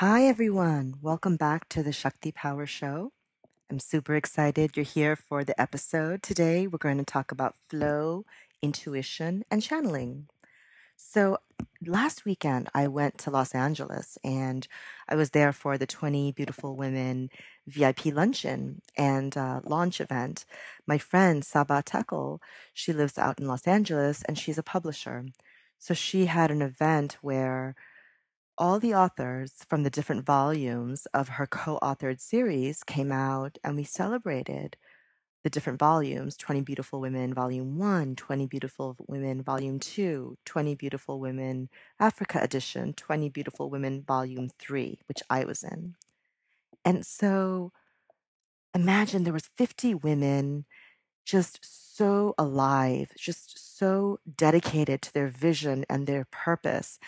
Hi, everyone. Welcome back to the Shakti Power Show. I'm super excited you're here for the episode. Today, we're going to talk about flow, intuition, and channeling. So, last weekend, I went to Los Angeles and I was there for the 20 Beautiful Women VIP luncheon and uh, launch event. My friend, Saba Tekle, she lives out in Los Angeles and she's a publisher. So, she had an event where all the authors from the different volumes of her co authored series came out and we celebrated the different volumes 20 Beautiful Women, Volume 1, 20 Beautiful Women, Volume 2, 20 Beautiful Women, Africa Edition, 20 Beautiful Women, Volume 3, which I was in. And so imagine there was 50 women just so alive, just so dedicated to their vision and their purpose.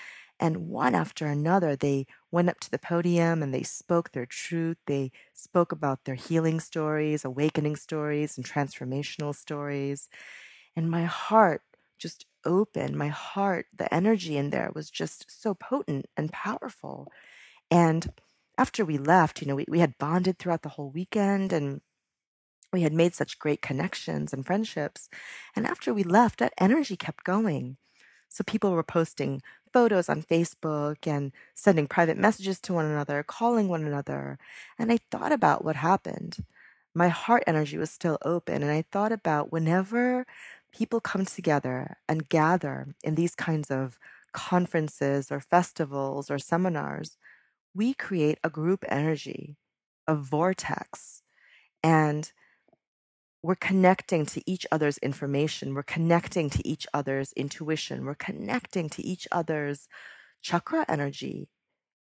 And one after another, they went up to the podium and they spoke their truth. They spoke about their healing stories, awakening stories, and transformational stories. And my heart just opened. My heart, the energy in there was just so potent and powerful. And after we left, you know, we, we had bonded throughout the whole weekend and we had made such great connections and friendships. And after we left, that energy kept going. So people were posting photos on Facebook and sending private messages to one another, calling one another. And I thought about what happened. My heart energy was still open. And I thought about whenever people come together and gather in these kinds of conferences or festivals or seminars, we create a group energy, a vortex. And we're connecting to each other's information. We're connecting to each other's intuition. We're connecting to each other's chakra energy.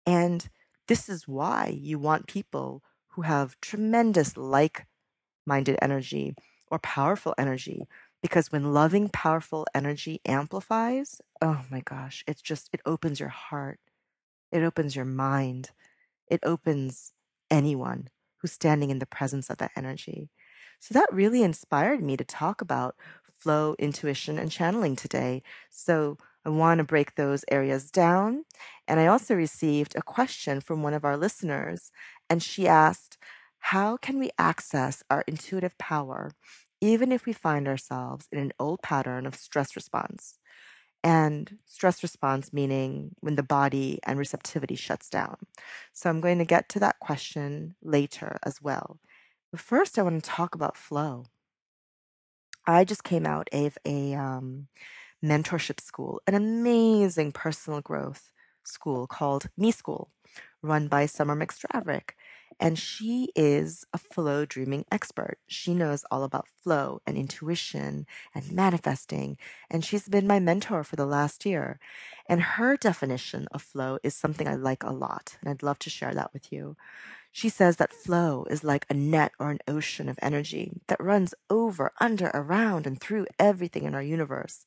And this is why you want people who have tremendous like minded energy or powerful energy. Because when loving, powerful energy amplifies, oh my gosh, it's just, it opens your heart. It opens your mind. It opens anyone who's standing in the presence of that energy. So that really inspired me to talk about flow, intuition, and channeling today. So I want to break those areas down. And I also received a question from one of our listeners, and she asked, How can we access our intuitive power even if we find ourselves in an old pattern of stress response? And stress response meaning when the body and receptivity shuts down. So I'm going to get to that question later as well. But first, I want to talk about flow. I just came out of a um, mentorship school, an amazing personal growth school called Me School, run by Summer McStravick. And she is a flow dreaming expert. She knows all about flow and intuition and manifesting. And she's been my mentor for the last year. And her definition of flow is something I like a lot. And I'd love to share that with you. She says that flow is like a net or an ocean of energy that runs over, under, around, and through everything in our universe.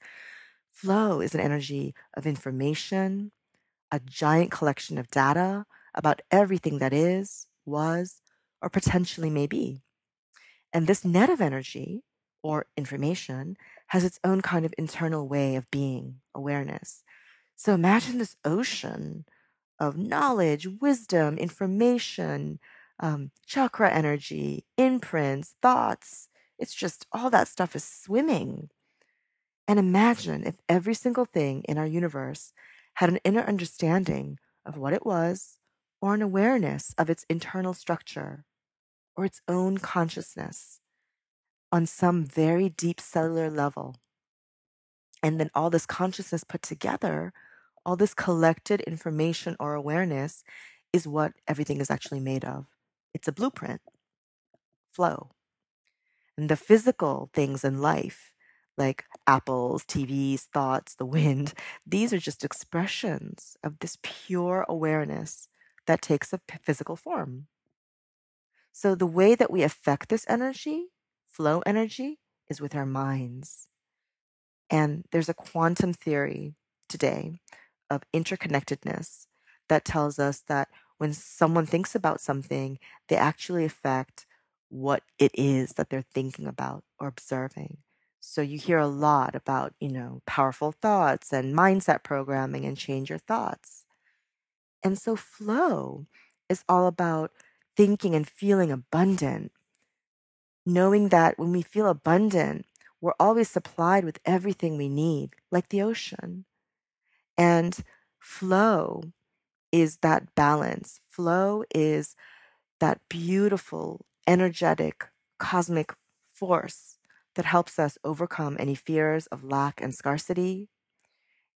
Flow is an energy of information, a giant collection of data about everything that is, was, or potentially may be. And this net of energy or information has its own kind of internal way of being, awareness. So imagine this ocean of knowledge, wisdom, information, um, chakra energy, imprints, thoughts. It's just all that stuff is swimming. And imagine if every single thing in our universe had an inner understanding of what it was or an awareness of its internal structure or its own consciousness on some very deep cellular level. And then all this consciousness put together all this collected information or awareness is what everything is actually made of. It's a blueprint, flow. And the physical things in life like apples, TVs, thoughts, the wind. These are just expressions of this pure awareness that takes a physical form. So the way that we affect this energy, flow energy, is with our minds. And there's a quantum theory today of interconnectedness that tells us that when someone thinks about something, they actually affect what it is that they're thinking about or observing. So you hear a lot about, you know, powerful thoughts and mindset programming and change your thoughts. And so flow is all about thinking and feeling abundant, knowing that when we feel abundant, we're always supplied with everything we need, like the ocean. And flow is that balance. Flow is that beautiful, energetic, cosmic force that helps us overcome any fears of lack and scarcity.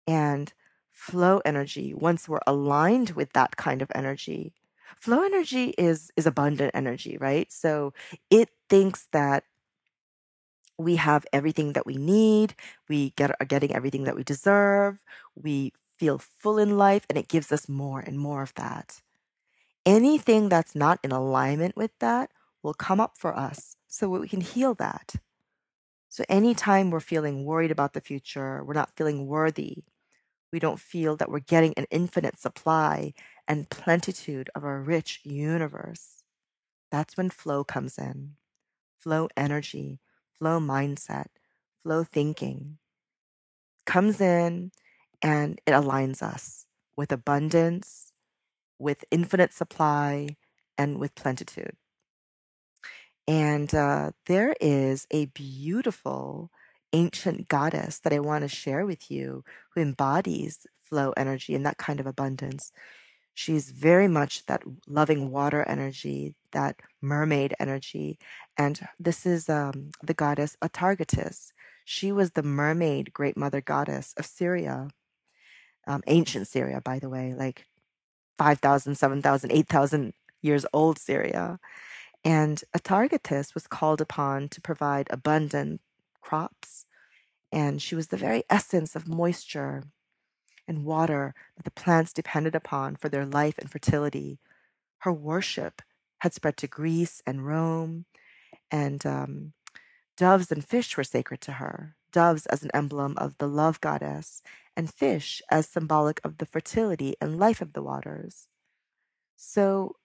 And flow energy, once we're aligned with that kind of energy, flow energy is is abundant energy, right? So it thinks that we have everything that we need, we get are getting everything that we deserve, we feel full in life and it gives us more and more of that. Anything that's not in alignment with that will come up for us so we can heal that. So, anytime we're feeling worried about the future, we're not feeling worthy, we don't feel that we're getting an infinite supply and plentitude of a rich universe, that's when flow comes in. Flow energy, flow mindset, flow thinking comes in and it aligns us with abundance, with infinite supply, and with plentitude. And uh, there is a beautiful ancient goddess that I want to share with you who embodies flow energy and that kind of abundance. She's very much that loving water energy, that mermaid energy. And this is um, the goddess Atargatis. She was the mermaid great mother goddess of Syria um, ancient Syria, by the way, like 5,000, 7,000, 8,000 years old Syria. And Atargatis was called upon to provide abundant crops. And she was the very essence of moisture and water that the plants depended upon for their life and fertility. Her worship had spread to Greece and Rome, and um, doves and fish were sacred to her doves as an emblem of the love goddess, and fish as symbolic of the fertility and life of the waters. So,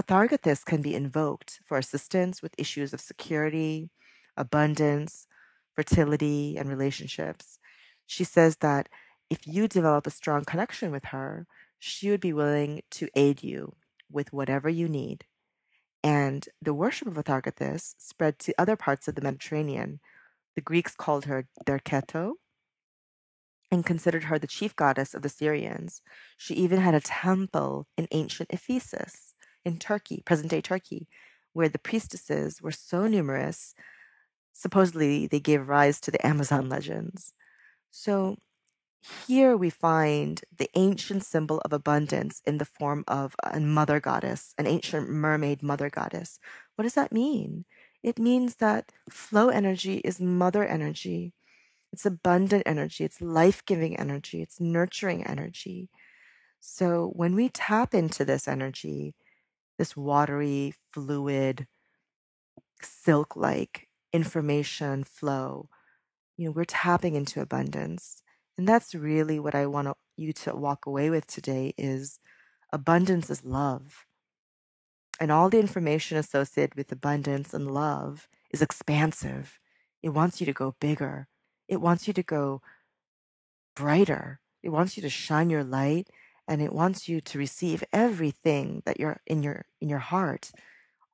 Atargatis can be invoked for assistance with issues of security, abundance, fertility, and relationships. She says that if you develop a strong connection with her, she would be willing to aid you with whatever you need. And the worship of Atargatis spread to other parts of the Mediterranean, the Greeks called her Derketo and considered her the chief goddess of the Syrians. She even had a temple in ancient Ephesus in Turkey, present day Turkey, where the priestesses were so numerous, supposedly they gave rise to the Amazon legends. So here we find the ancient symbol of abundance in the form of a mother goddess, an ancient mermaid mother goddess. What does that mean? It means that flow energy is mother energy. It's abundant energy. It's life giving energy. It's nurturing energy. So when we tap into this energy, this watery, fluid, silk like information flow, you know, we're tapping into abundance. And that's really what I want you to walk away with today is abundance is love. And all the information associated with abundance and love is expansive. It wants you to go bigger. It wants you to go brighter. It wants you to shine your light and it wants you to receive everything that you're in your in your heart,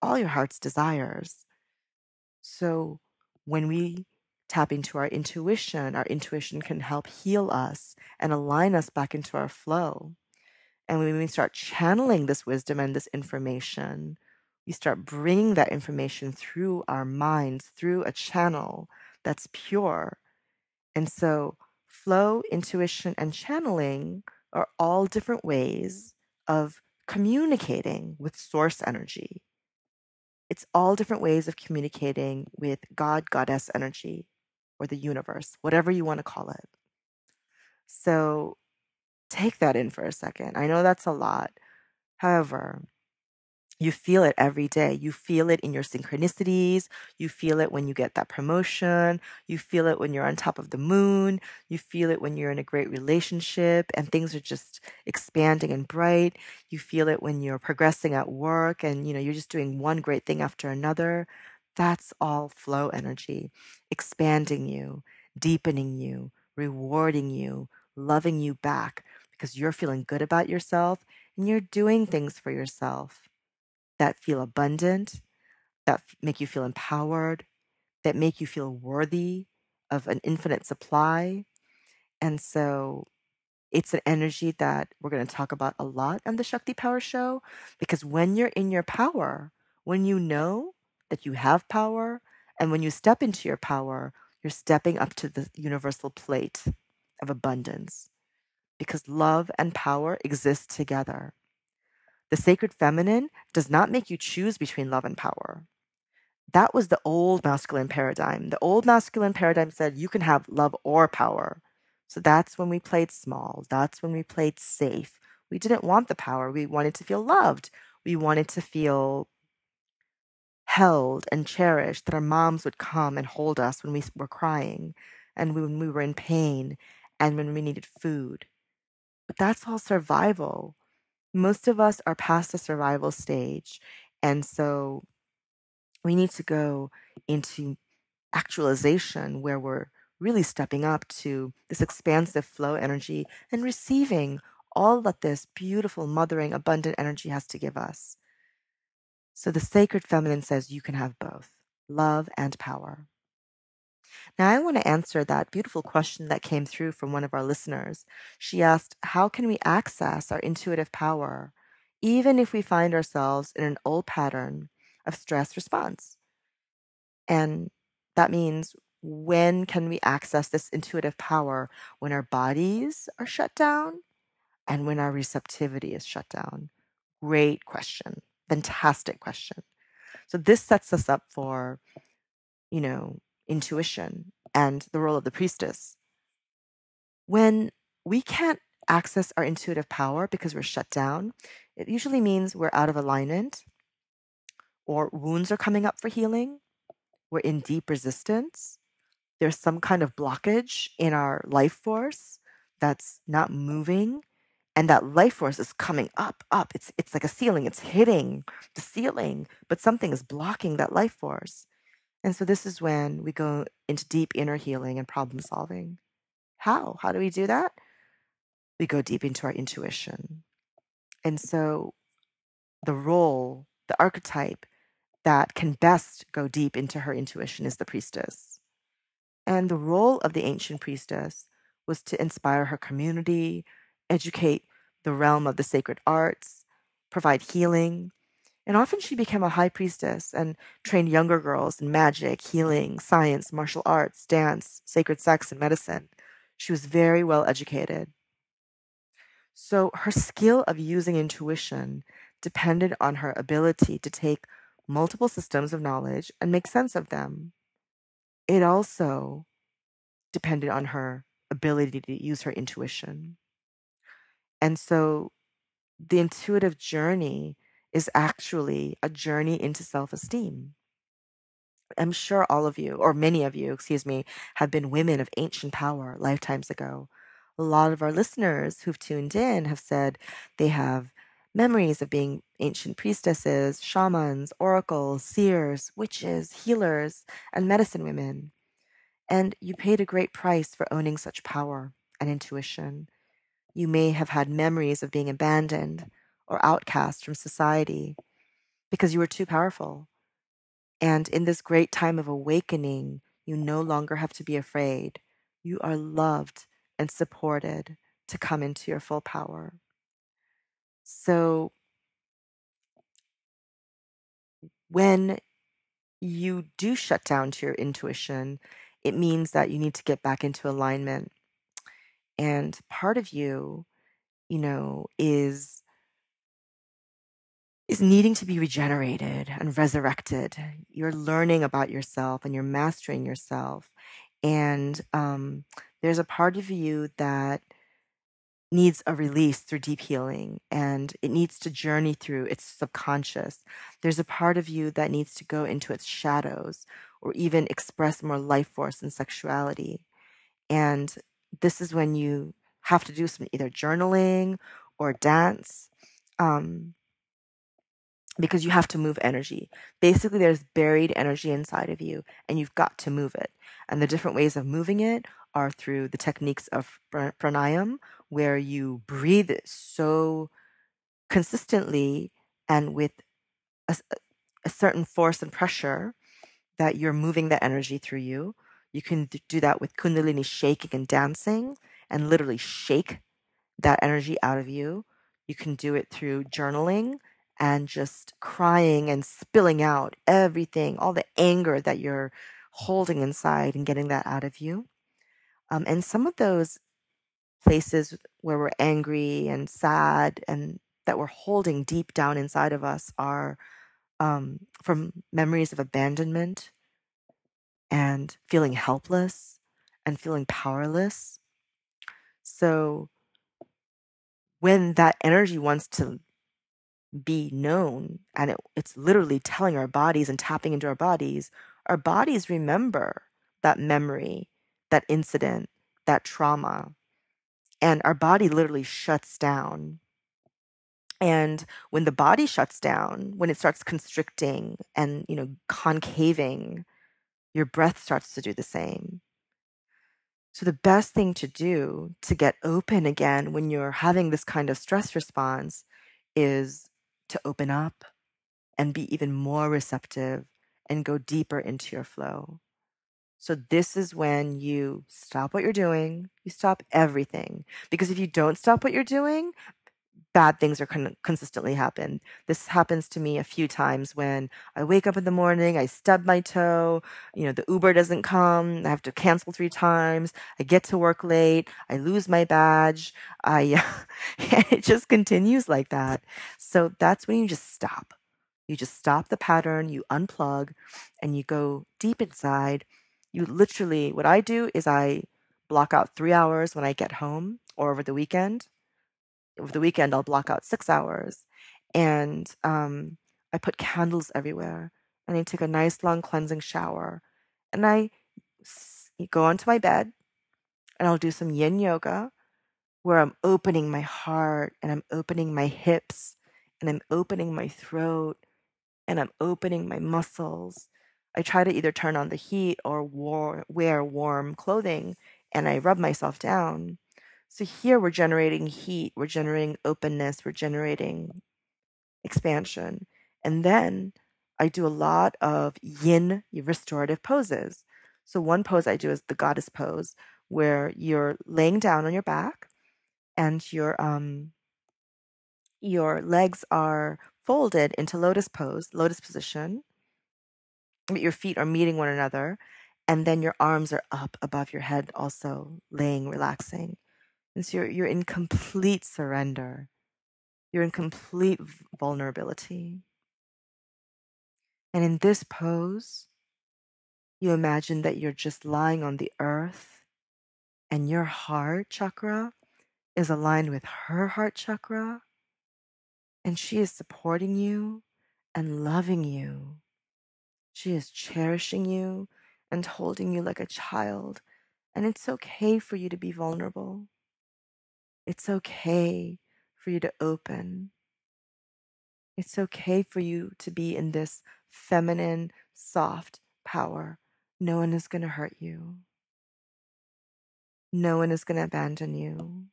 all your heart's desires. So when we tap into our intuition, our intuition can help heal us and align us back into our flow. And when we start channeling this wisdom and this information, we start bringing that information through our minds, through a channel that's pure. And so, flow, intuition, and channeling are all different ways of communicating with source energy. It's all different ways of communicating with God, Goddess energy, or the universe, whatever you want to call it. So take that in for a second. I know that's a lot. However, you feel it every day. You feel it in your synchronicities. You feel it when you get that promotion. You feel it when you're on top of the moon. You feel it when you're in a great relationship and things are just expanding and bright. You feel it when you're progressing at work and you know you're just doing one great thing after another. That's all flow energy, expanding you, deepening you, rewarding you, loving you back because you're feeling good about yourself and you're doing things for yourself that feel abundant, that make you feel empowered, that make you feel worthy of an infinite supply. And so it's an energy that we're going to talk about a lot on the Shakti Power Show because when you're in your power, when you know that you have power, and when you step into your power, you're stepping up to the universal plate of abundance because love and power exist together. The sacred feminine does not make you choose between love and power. That was the old masculine paradigm. The old masculine paradigm said you can have love or power. So that's when we played small. That's when we played safe. We didn't want the power. We wanted to feel loved. We wanted to feel held and cherished, that our moms would come and hold us when we were crying and when we were in pain and when we needed food. But that's all survival most of us are past the survival stage. And so we need to go into actualization where we're really stepping up to this expansive flow energy and receiving all that this beautiful, mothering, abundant energy has to give us. So the sacred feminine says you can have both love and power. Now, I want to answer that beautiful question that came through from one of our listeners. She asked, How can we access our intuitive power, even if we find ourselves in an old pattern of stress response? And that means, when can we access this intuitive power? When our bodies are shut down and when our receptivity is shut down? Great question. Fantastic question. So, this sets us up for, you know, intuition and the role of the priestess. When we can't access our intuitive power because we're shut down, it usually means we're out of alignment or wounds are coming up for healing. We're in deep resistance. There's some kind of blockage in our life force that's not moving and that life force is coming up up it's it's like a ceiling it's hitting the ceiling but something is blocking that life force and so this is when we go into deep inner healing and problem solving. How? How do we do that? We go deep into our intuition. And so the role, the archetype that can best go deep into her intuition is the priestess. And the role of the ancient priestess was to inspire her community, educate the realm of the sacred arts, provide healing, and often she became a high priestess and trained younger girls in magic, healing, science, martial arts, dance, sacred sex, and medicine. She was very well educated. So her skill of using intuition depended on her ability to take multiple systems of knowledge and make sense of them. It also depended on her ability to use her intuition. And so the intuitive journey is actually a journey into self esteem. I'm sure all of you, or many of you, excuse me, have been women of ancient power lifetimes ago. A lot of our listeners who've tuned in have said they have memories of being ancient priestesses, shamans, oracles, seers, witches, healers, and medicine women. And you paid a great price for owning such power and intuition. You may have had memories of being abandoned, or outcast from society because you were too powerful. And in this great time of awakening, you no longer have to be afraid. You are loved and supported to come into your full power. So, when you do shut down to your intuition, it means that you need to get back into alignment. And part of you, you know, is is needing to be regenerated and resurrected. You're learning about yourself and you're mastering yourself. and um, there's a part of you that needs a release through deep healing and it needs to journey through its subconscious. There's a part of you that needs to go into its shadows or even express more life force and sexuality. And this is when you have to do some either journaling or dance um, because you have to move energy. Basically, there's buried energy inside of you and you've got to move it. And the different ways of moving it are through the techniques of pranayam, where you breathe so consistently and with a, a certain force and pressure that you're moving that energy through you. You can do that with Kundalini shaking and dancing and literally shake that energy out of you. You can do it through journaling and just crying and spilling out everything, all the anger that you're holding inside and getting that out of you. Um, and some of those places where we're angry and sad and that we're holding deep down inside of us are um, from memories of abandonment and feeling helpless and feeling powerless. So when that energy wants to be known and it, it's literally telling our bodies and tapping into our bodies, our bodies remember that memory, that incident, that trauma. And our body literally shuts down. And when the body shuts down, when it starts constricting and, you know, concaving, your breath starts to do the same. So, the best thing to do to get open again when you're having this kind of stress response is to open up and be even more receptive and go deeper into your flow. So, this is when you stop what you're doing, you stop everything. Because if you don't stop what you're doing, bad things are con- consistently happen. This happens to me a few times when I wake up in the morning, I stub my toe, you know, the Uber doesn't come, I have to cancel three times, I get to work late, I lose my badge, I it just continues like that. So that's when you just stop. You just stop the pattern, you unplug, and you go deep inside. You literally, what I do is I block out three hours when I get home or over the weekend over the weekend, I'll block out six hours and um, I put candles everywhere and I take a nice long cleansing shower and I go onto my bed and I'll do some yin yoga where I'm opening my heart and I'm opening my hips and I'm opening my throat and I'm opening my muscles. I try to either turn on the heat or war- wear warm clothing and I rub myself down. So here we're generating heat, we're generating openness, we're generating expansion. And then I do a lot of yin restorative poses. So one pose I do is the goddess pose, where you're laying down on your back and your um your legs are folded into lotus pose, lotus position. But your feet are meeting one another, and then your arms are up above your head, also laying, relaxing. And so you're, you're in complete surrender. You're in complete vulnerability. And in this pose, you imagine that you're just lying on the earth and your heart chakra is aligned with her heart chakra. And she is supporting you and loving you. She is cherishing you and holding you like a child. And it's okay for you to be vulnerable. It's okay for you to open. It's okay for you to be in this feminine, soft power. No one is going to hurt you. No one is going to abandon you.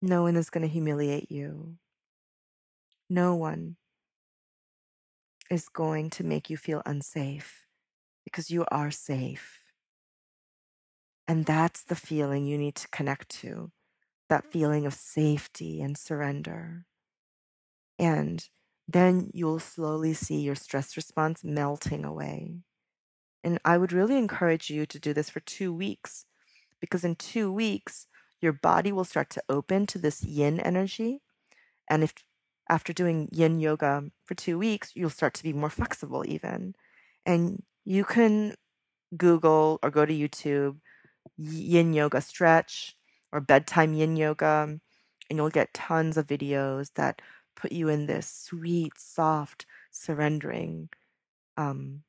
No one is going to humiliate you. No one is going to make you feel unsafe because you are safe. And that's the feeling you need to connect to that feeling of safety and surrender. And then you'll slowly see your stress response melting away. And I would really encourage you to do this for two weeks because in two weeks, your body will start to open to this yin energy. And if after doing yin yoga for two weeks, you'll start to be more flexible, even. And you can Google or go to YouTube yin yoga stretch or bedtime yin yoga, and you'll get tons of videos that put you in this sweet, soft, surrendering, um,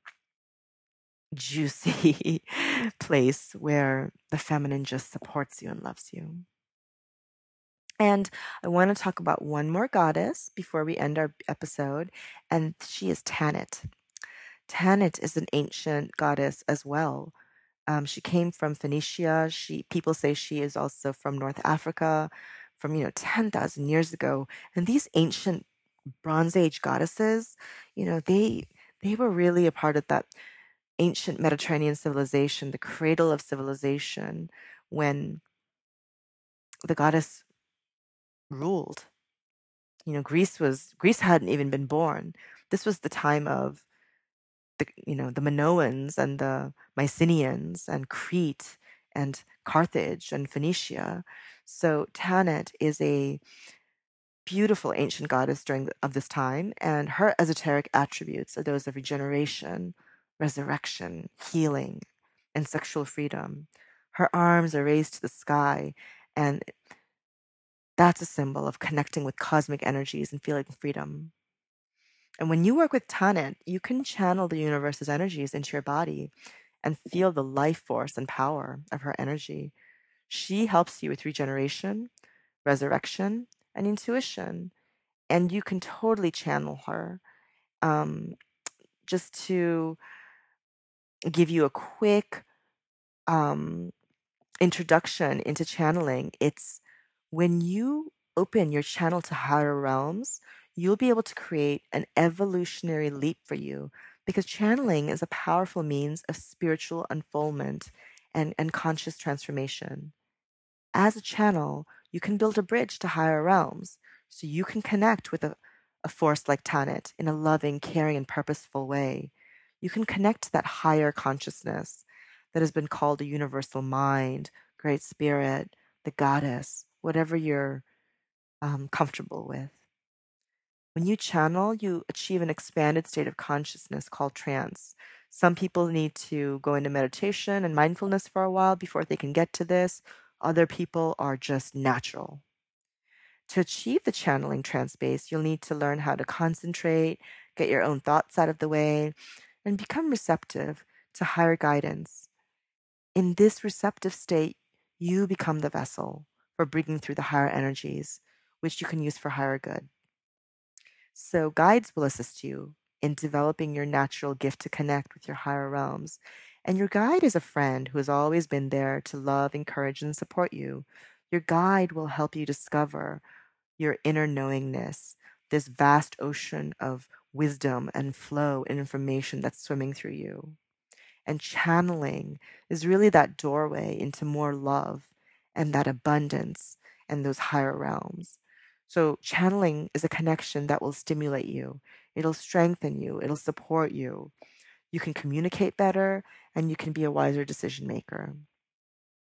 juicy place where the feminine just supports you and loves you. And I want to talk about one more goddess before we end our episode, and she is Tanit. Tanit is an ancient goddess as well. Um, she came from Phoenicia. She people say she is also from North Africa, from you know ten thousand years ago. And these ancient Bronze Age goddesses, you know, they they were really a part of that ancient Mediterranean civilization, the cradle of civilization, when the goddess ruled. You know, Greece was Greece hadn't even been born. This was the time of the you know the Minoans and the Mycenaeans and Crete and Carthage and Phoenicia. So Tanit is a beautiful ancient goddess during of this time, and her esoteric attributes are those of regeneration, resurrection, healing, and sexual freedom. Her arms are raised to the sky, and that's a symbol of connecting with cosmic energies and feeling freedom. And when you work with Tanit, you can channel the universe's energies into your body and feel the life force and power of her energy. She helps you with regeneration, resurrection, and intuition. And you can totally channel her. Um, just to give you a quick um, introduction into channeling, it's when you open your channel to higher realms, you'll be able to create an evolutionary leap for you because channeling is a powerful means of spiritual unfoldment and, and conscious transformation. As a channel, you can build a bridge to higher realms so you can connect with a, a force like Tanit in a loving, caring, and purposeful way. You can connect to that higher consciousness that has been called a universal mind, great spirit, the goddess, whatever you're um, comfortable with. When you channel, you achieve an expanded state of consciousness called trance. Some people need to go into meditation and mindfulness for a while before they can get to this. Other people are just natural. To achieve the channeling trance base, you'll need to learn how to concentrate, get your own thoughts out of the way, and become receptive to higher guidance. In this receptive state, you become the vessel for bringing through the higher energies, which you can use for higher good. So, guides will assist you in developing your natural gift to connect with your higher realms. And your guide is a friend who has always been there to love, encourage, and support you. Your guide will help you discover your inner knowingness, this vast ocean of wisdom and flow and information that's swimming through you. And channeling is really that doorway into more love and that abundance and those higher realms. So, channeling is a connection that will stimulate you, it'll strengthen you, it'll support you. You can communicate better and you can be a wiser decision maker.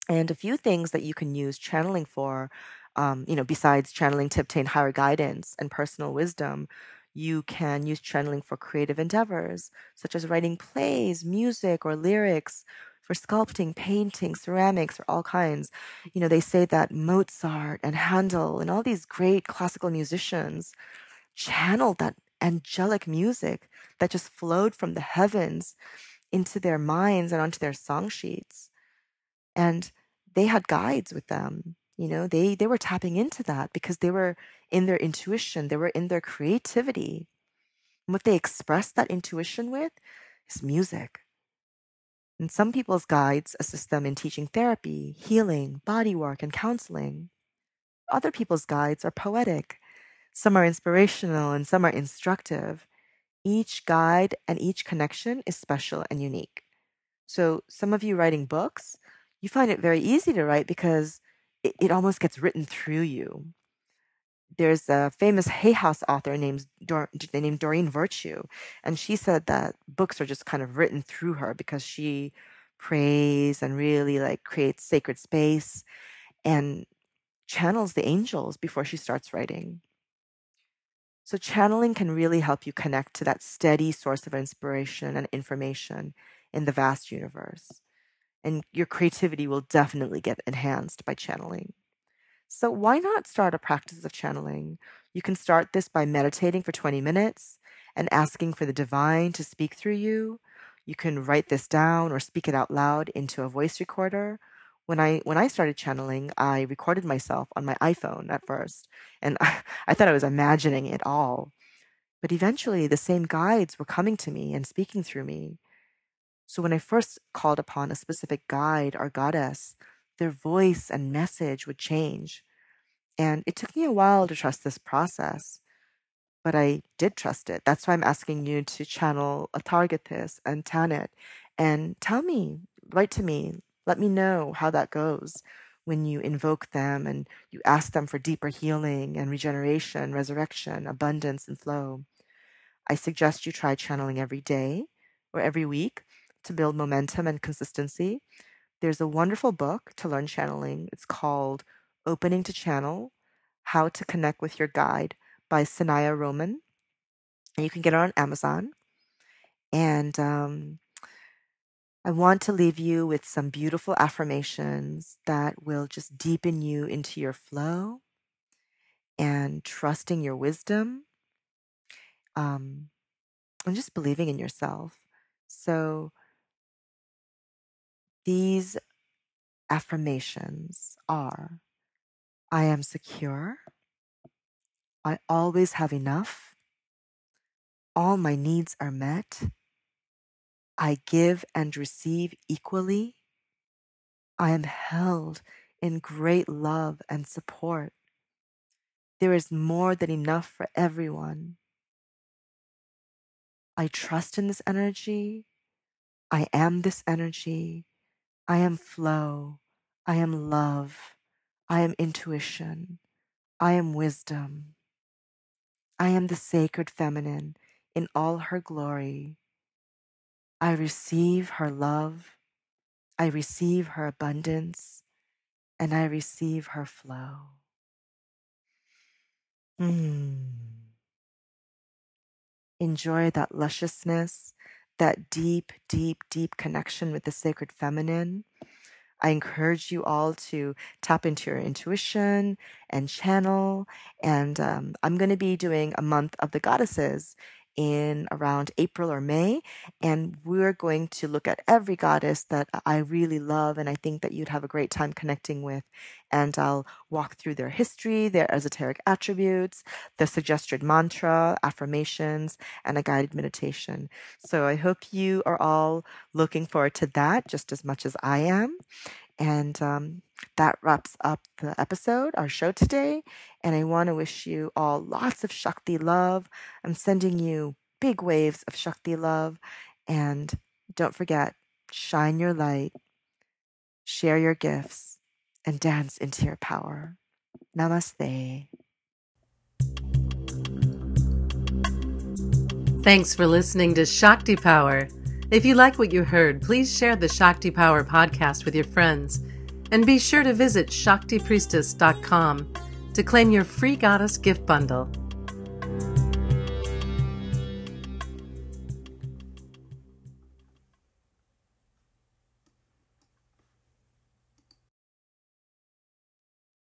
And a few things that you can use channeling for, um, you know, besides channeling to obtain higher guidance and personal wisdom, you can use channeling for creative endeavors, such as writing plays, music, or lyrics, for sculpting, painting, ceramics, or all kinds. You know, they say that Mozart and Handel and all these great classical musicians channeled that angelic music that just flowed from the heavens into their minds and onto their song sheets. And they had guides with them. You know, they they were tapping into that because they were in their intuition, they were in their creativity. And what they expressed that intuition with is music. And some people's guides assist them in teaching therapy, healing, bodywork, and counseling. Other people's guides are poetic. Some are inspirational and some are instructive. Each guide and each connection is special and unique. So, some of you writing books, you find it very easy to write because it, it almost gets written through you. There's a famous Hay House author named, Dor- named Doreen Virtue, and she said that books are just kind of written through her because she prays and really like creates sacred space and channels the angels before she starts writing. So, channeling can really help you connect to that steady source of inspiration and information in the vast universe. And your creativity will definitely get enhanced by channeling. So, why not start a practice of channeling? You can start this by meditating for 20 minutes and asking for the divine to speak through you. You can write this down or speak it out loud into a voice recorder. When I when I started channeling, I recorded myself on my iPhone at first, and I, I thought I was imagining it all. But eventually, the same guides were coming to me and speaking through me. So when I first called upon a specific guide or goddess, their voice and message would change. And it took me a while to trust this process, but I did trust it. That's why I'm asking you to channel uh, Atargatis and Tanit and tell me, write to me, let me know how that goes when you invoke them and you ask them for deeper healing and regeneration, resurrection, abundance, and flow. I suggest you try channeling every day or every week to build momentum and consistency. There's a wonderful book to learn channeling. It's called Opening to Channel How to Connect with Your Guide by Sanaya Roman. And you can get it on Amazon. And um, I want to leave you with some beautiful affirmations that will just deepen you into your flow and trusting your wisdom um, and just believing in yourself. So, these affirmations are I am secure. I always have enough. All my needs are met. I give and receive equally. I am held in great love and support. There is more than enough for everyone. I trust in this energy. I am this energy. I am flow. I am love. I am intuition. I am wisdom. I am the sacred feminine in all her glory. I receive her love, I receive her abundance, and I receive her flow. Mm. Enjoy that lusciousness, that deep, deep, deep connection with the sacred feminine. I encourage you all to tap into your intuition and channel. And um, I'm going to be doing a month of the goddesses in around April or May. And we're going to look at every goddess that I really love and I think that you'd have a great time connecting with. And I'll walk through their history, their esoteric attributes, the suggested mantra, affirmations, and a guided meditation. So I hope you are all looking forward to that just as much as I am. And um, that wraps up the episode, our show today. And I want to wish you all lots of Shakti love. I'm sending you big waves of Shakti love. And don't forget, shine your light, share your gifts, and dance into your power. Namaste. Thanks for listening to Shakti Power. If you like what you heard, please share the Shakti Power podcast with your friends. And be sure to visit ShaktiPriestess.com to claim your free goddess gift bundle.